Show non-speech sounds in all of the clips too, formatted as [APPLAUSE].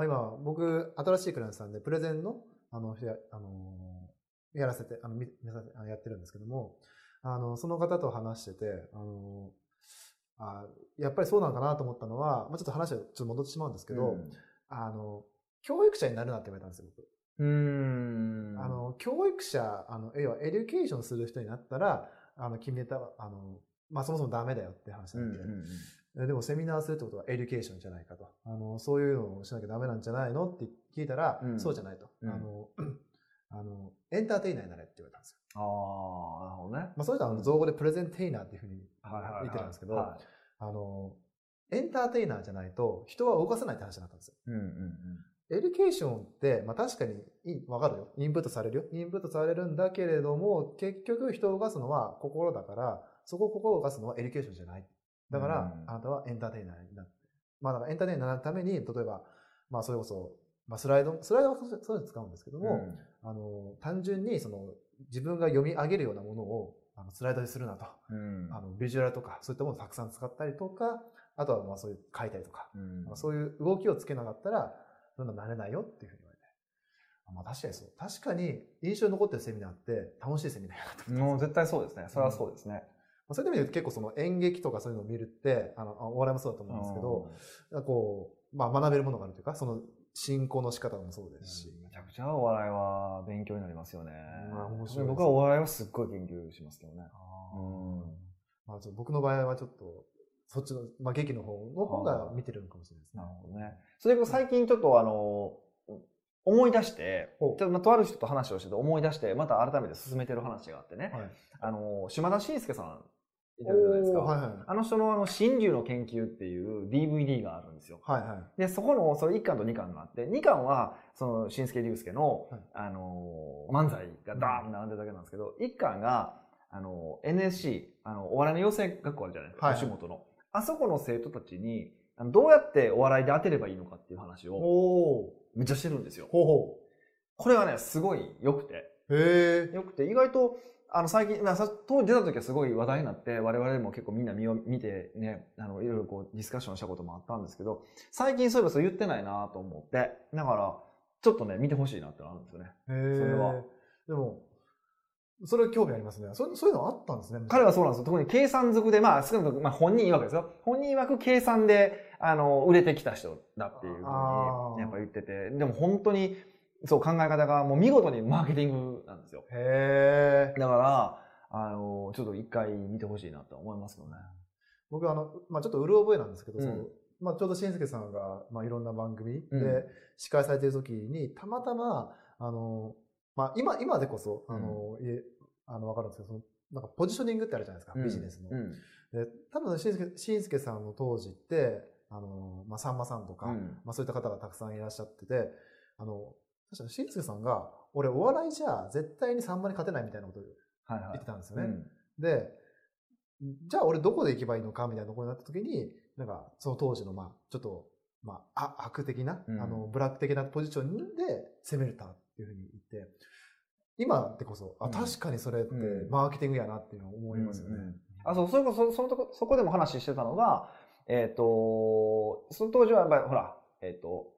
まあ今、僕、新しいクライアントさんで、プレゼンの、あの、や、あのやらせて、あの、みやってるんですけども、あの、その方と話してて、あのあやっぱりそうなのかなと思ったのは、まあ、ちょっと話はちょっと戻ってしまうんですけど、うん、あの、教育者になるなって言われたんですよ、僕。うん。あの教育者あの要は education する人になったらあの決めたあの、まあ、そもそもダメだよって話なんで、うんうんうん、でもセミナーするってことは education じゃないかとあのそういうのをしなきゃダメなんじゃないのって聞いたら、うん、そうじゃないと、うん、あの [CLEARS THROAT] あのエンターテイナーになれって言われたんですよ。ああなるほどね。まあ、それとは造語でプレゼンテイナーっていうふうに言ってるんですけど、あのエンターテイナーじゃないと人は動かせないって話になったんですよ。うんうんうん education って、まあ確かにわかるよ。インプットされるよ。インプットされるんだけれども、結局人を動かすのは心だから、そこを心を動かすのは education じゃない。だから、あなたはエンターテイナーになって。まあだからエンターテイナーになるために、例えば、まあそれこそ、まあスライド、スライドはそういうの使うんですけども、うん、あの、単純にその自分が読み上げるようなものをあのスライドにするなと、うん、あのビジュアルとかそういったものをたくさん使ったりとか、あとはまあそういう書いたりとか、うん、そういう動きをつけなかったら、そんななれないよっていうふうに言われて。まあ確かにそう。確かに印象に残ってるセミナーって楽しいセミナーやなと思もう絶対そうですね。それはそうですね。まあ、そういう意味で結構その演劇とかそういうのを見るって、あの、お笑いもそうだと思うんですけど、こう、まあ学べるものがあるというか、その進行の仕方もそうですし、うん、めちゃくちゃお笑いは勉強になりますよね。まあ面白い、僕はお笑いはすっごい研究しますけどね。うん。まあ、僕の場合はちょっとそっちの、まあ、劇の方の方が見てるのかもしれないですね。なるほどね。それこそ最近ちょっとあの、思い出して、ちょっとまあとある人と話をしてて思い出して、また改めて進めてる話があってね、はい、あの、島田紳介さんいたじゃないですか。はいはい、あの人のあの、真珠の研究っていう DVD があるんですよ。はいはい、で、そこの、それ1巻と2巻があって、2巻は、その、新助竜介の、はい、あの、漫才がダーン並んでるだけなんですけど、1巻が、あの、NSC、あの、お笑いの養成学校あるじゃない？ですか、はい、吉本の。あそこの生徒たちに、どうやってお笑いで当てればいいのかっていう話を、めっちゃしてるんですよ。ほうほうこれはね、すごい良くて。へ良くて、意外と、あの、最近、まあ、当時出た時はすごい話題になって、我々も結構みんな見を見てね、あの、いろいろこう、ディスカッションしたこともあったんですけど、最近そういえばそう言ってないなと思って、だから、ちょっとね、見てほしいなってのあるんですよね。へそれは。でも、それ興味ありますね。そそういうのあったんですね。彼はそうなんですよ。特に計算づくで、まあ、少なくとも、まあ、本人曰くですよ。本人曰く計算で、あの、売れてきた人だっていうふうに、やっぱ言ってて。でも本当に、そう考え方がもう見事にマーケティングなんですよ。へだから、あの、ちょっと一回見てほしいなと思いますけどね。僕あの、まあちょっとうる覚えなんですけど、うん、そのまあちょうどしんすけさんが、まあいろんな番組で司会されてる時に、たまたま、あの、まあ、今、今でこそ、あの、うん、あの、わかるんですけど、その、なんかポジショニングってあるじゃないですか、ビジネスの。うん、で、多分、しんすけ、しんすけさんの当時って、あの、まあ、さんまさんとか、うん、まあ、そういった方がたくさんいらっしゃってて、あの、確かにしんすけさんが、俺お笑いじゃ絶対にさんまに勝てないみたいなことを言ってたんですよね。はいはいうん、で、じゃあ俺どこで行けばいいのかみたいなところになった時に、なんか、その当時の、まあ、ちょっと、まあ、悪的な、うん、あの、ブラック的なポジションで攻めれたっていうふうに言って、今ってこそ、あ、確かにそれってマーケティングやなっていうのを思いますよね。あ、そう、それこそ、そのとこ、そこでも話してたのが、えっ、ー、と、その当時はやっぱり、ほら、えっ、ー、と、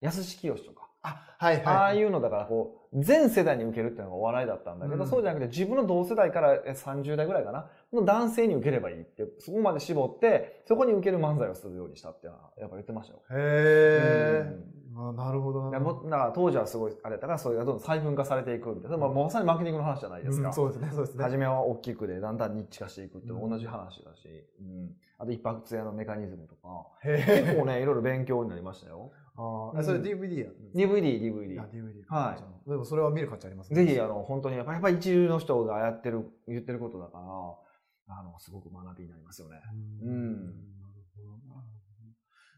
安志清とか。あ、はいはい。ああいうのだからこう、全世代に受けるっていうのがお笑いだったんだけど、うん、そうじゃなくて自分の同世代から30代ぐらいかな、の男性に受ければいいって、そこまで絞って、そこに受ける漫才をするようにしたっていうのは、やっぱ言ってましたよ。へえ。うんあなるほどな。だから当時はすごいあれだから、それがどんどん細分化されていくみたいな。まあ、まさにマーケティングの話じゃないですか。うん、そうですね、そうですね。初めは大きくで、だんだんニッチ化していくって同じ話だし、うん。あと一泊通屋のメカニズムとか、結構ね、いろいろ勉強になりましたよ。ああ、それ DVD や ?DVD、DVD。あ、DVD。はい。でもそれは見る価値ありますね。ぜひ、あの、本当に、やっぱり一流の人がやってる、言ってることだから、あの、すごく学びになりますよね。うん。なるほど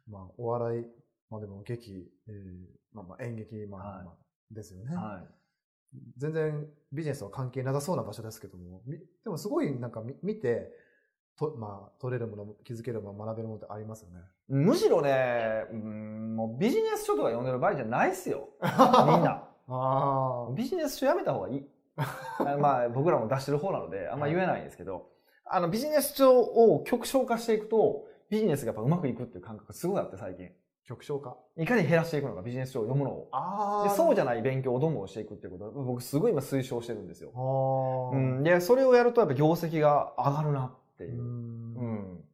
まあ、お笑い、まあでも劇、えー、まあ、まあ演劇、まあ、はい、まあ、ですよね。はい。全然ビジネスは関係なさそうな場所ですけども、でもすごいなんか見て、と、まあ、取れるもの、気づけるもの、学べるものってありますよね。むしろね、うん、もうビジネス書とか読んでる場合じゃないっすよ。[LAUGHS] みんな。あビジネス書やめた方がいい。[LAUGHS] まあ、僕らも出してる方なので、あんま言えないんですけど、はい、あの、ビジネス書を極小化していくと、ビジネスがやっぱうまくいくっていう感覚がすごいあって、最近。極小化？いかに減らしていくのか、ビジネス書を読むのを。あでそうじゃない勉強をどんどんしていくっていうことは、僕すごい今推奨してるんですよ。うん、で、それをやるとやっぱ業績が上がるなっていう。うん。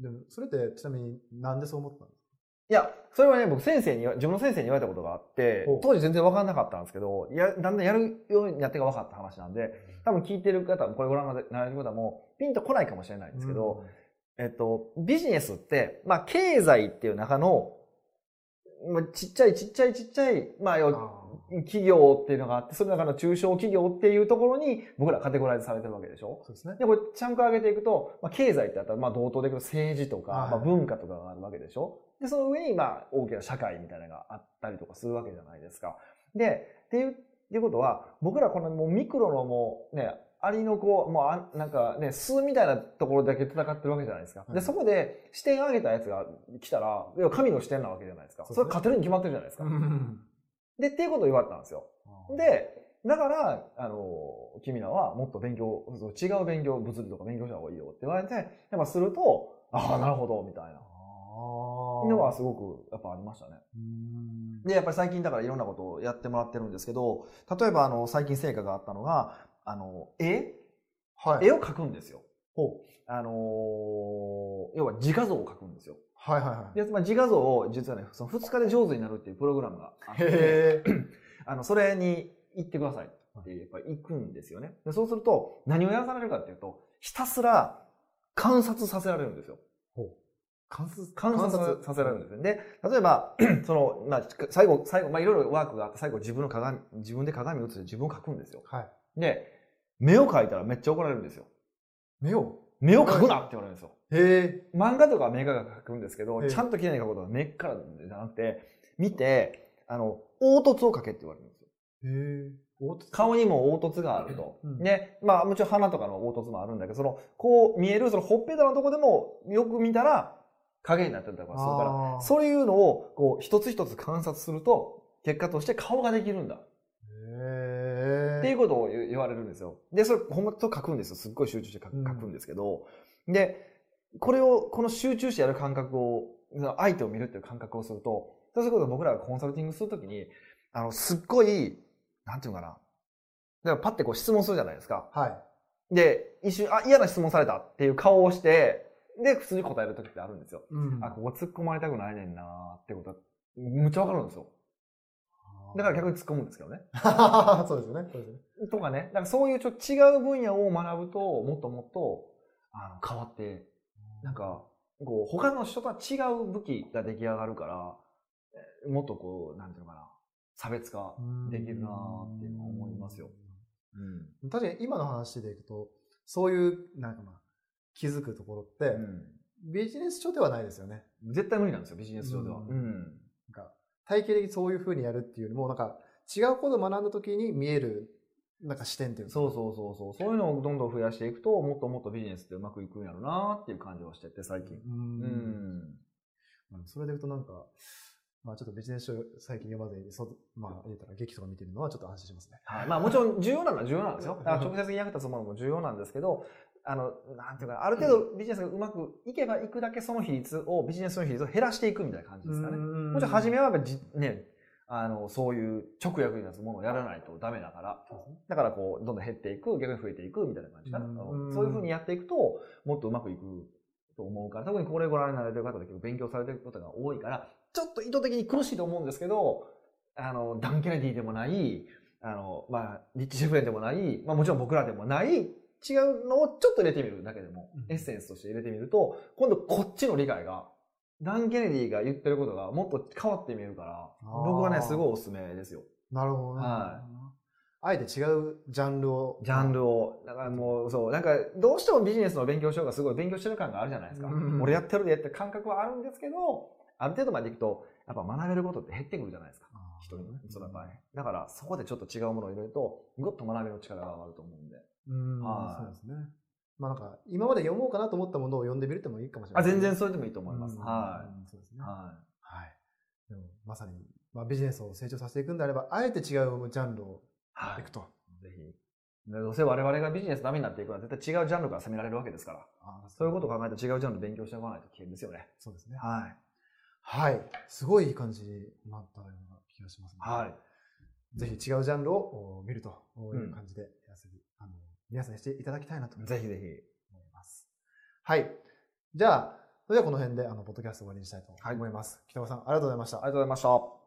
でも、それってちなみになんでそう思ったんですか？いや、それはね、僕先生に、自分の先生に言われたことがあって、当時全然分かんなかったんですけど、や、だんだんやるようになってが分かった話なんで、多分聞いてる方も、これご覧になられる方も、ピンと来ないかもしれないんですけど、うん、えっと、ビジネスって、まあ、経済っていう中の、まあ、ちっちゃいちっちゃいちっちゃい、まあ、企業っていうのがあって、その中の中小企業っていうところに僕らカテゴライズされてるわけでしょ？そうですね。で、これ、ちゃんと上げていくと、まあ、経済ってあったら、まあ、同等でいくと政治とか、はい、まあ、文化とかがあるわけでしょ？で、その上に、まあ、大きな社会みたいなのがあったりとかするわけじゃないですか。で、っていう、っていうことは、僕らこのもうミクロのもうね、アリの子、もうあなんかね、巣みたいなところだけ戦ってるわけじゃないですか。で、そこで視点上げたやつが来たら、要は神の視点なわけじゃないですか。それ勝てるに決まってるじゃないですか。で、っていうことを言われたんですよ。で、だから、あの、君らはもっと勉強、違う勉強、物理とか勉強した方がいいよって言われて、やっぱすると、ああ、なるほど、みたいな。のはすごくやっぱありましたね。で、やっぱり最近だからいろんなことをやってもらってるんですけど、例えばあの、最近成果があったのが、あの、絵、はい、絵を描くんですよ。ほう。あのー、要は自画像を描くんですよ。はいはいはい。で、まあ、自画像を実はね、その2日で上手になるっていうプログラムがあって、[CLEARS THROAT] あの、それに行ってくださいってやっぱり行くんですよね。でそうすると、何をやらされるかっていうと、ひたすら観察させられるんですよ。ほう。観察観察させられるんですよ。で、例えば、[CLEARS THROAT] その、まあ、最後、最後、まあ、いろいろワークがあって、最後自分の鏡、自分で鏡を映して自分を描くんですよ。はい。で、目を描いたらめっちゃ怒られるんですよ。目を？目を描くなって言われるんですよ。へえ。漫画とかは目が描くんですけど、ちゃんと綺麗に描くことは目からじゃなくて、見て、あの、凹凸を描けって言われるんですよ。へえ。顔にも凹凸があると。うん、で、まあもちろん鼻とかの凹凸もあるんだけど、その、こう見える、そのほっぺたのとこでもよく見たら影になってたりとかするから、そういうのをこう一つ一つ観察すると、結果として顔ができるんだ。っていうことを言われるんですよ。で、それ、ほんまと書くんですよ。すっごい集中して書くんですけど、うん、で、これを、この集中してやる感覚を、相手を見るっていう感覚をすると、そういうこと僕らがコンサルティングするときに、あの、すっごい、なんていうかな。だからパッてこう質問するじゃないですか。はい。で、一瞬、あ、嫌な質問されたっていう顔をして、で、普通に答えるときってあるんですよ。うん、あ、ここ突っ込まれたくないねんなってことは、むっちゃわかるんですよ。だから逆に突っ込むんですけどね。[LAUGHS] そうですよね。そうですね。とかね。だからそういうちょっと違う分野を学ぶと、もっともっと、あの、変わって、なんか、こう、他の人とは違う武器が出来上がるから、もっとこう、なんていうのかな、差別化できるなっていうのは思いますよ。うん。確かに今の話でいくと、そういう、なんかまあ、気づくところって、うん、ビジネス書ではないですよね。絶対無理なんですよ、ビジネス書では。うん。なんか体系的にそういうふうにやるっていうよりも、なんか違うことを学んだ時に見える、なんか視点っていうそうそうそうそう。そういうのをどんどん増やしていくと、もっともっとビジネスってうまくいくんやろうなっていう感じはしてて、最近。うん。うん。それで言うとなんか、まあちょっとビジネス書最近読まずに、そまあ言ったら劇とか見てるのはちょっと安心しますね。はい。まあもちろん重要なのは重要なんですよ。だから直接に役立つものも重要なんですけど、あの、なんていうか、ある程度ビジネスがうまくいけばいくだけその比率を、ビジネスの比率を減らしていくみたいな感じですかね。もちろん初めはじ、ね、あの、そういう直訳になつものをやらないとダメだから、だからこう、どんどん減っていく、逆に増えていくみたいな感じかな。そういうふうにやっていくと、もっとうまくいくと思うから、特にこれご覧になられてる方で結構勉強されてることが多いから、ちょっと意図的に苦しいと思うんですけど、あの、ダン・ケネディでもない、あの、まあ、リッチ・シェフレンでもない、まあもちろん僕らでもない違うのをちょっと入れてみるだけでも、エッセンスとして入れてみると、今度こっちの理解が、ダン・ケネディが言ってることがもっと変わって見えるから、僕はね、すごいおすすめですよ。なるほどね。はい。あえて違うジャンルを。ジャンルを。だからもう、そう、なんか、どうしてもビジネスの勉強しようがすごい勉強してる感があるじゃないですか。俺やってるでって感覚はあるんですけど、ある程度までいくと、やっぱ学べることって減ってくるじゃないですか。人にね。その場合。だから、そこでちょっと違うものを入れると、ぐっと学びの力が上がると思うんで。うん、はい、そうですね。まあなんか、今まで読もうかなと思ったものを読んでみるってもいいかもしれない、ね、あ、全然それでもいいと思います。はい。そうですね。はい。はい。でも、まさに、まあビジネスを成長させていくんであれば、あえて違うジャンルをいくと。ぜひ。どうせ我々がビジネスダメになっていくのは絶対違うジャンルから攻められるわけですから。そういうことを考えたら違うジャンル勉強しておかないと危険ですよね。そうですね。はい。はい。すごいいい感じになったような気がしますね。はい。ぜひ違うジャンルを見るという感じで、うん、あの皆さんしていただきたいなと。ぜひぜひ。思います。はい。じゃあ、それではこの辺で、あの、ポッドキャスト終わりにしたいと思います。はい、北川さん、ありがとうございました。ありがとうございました。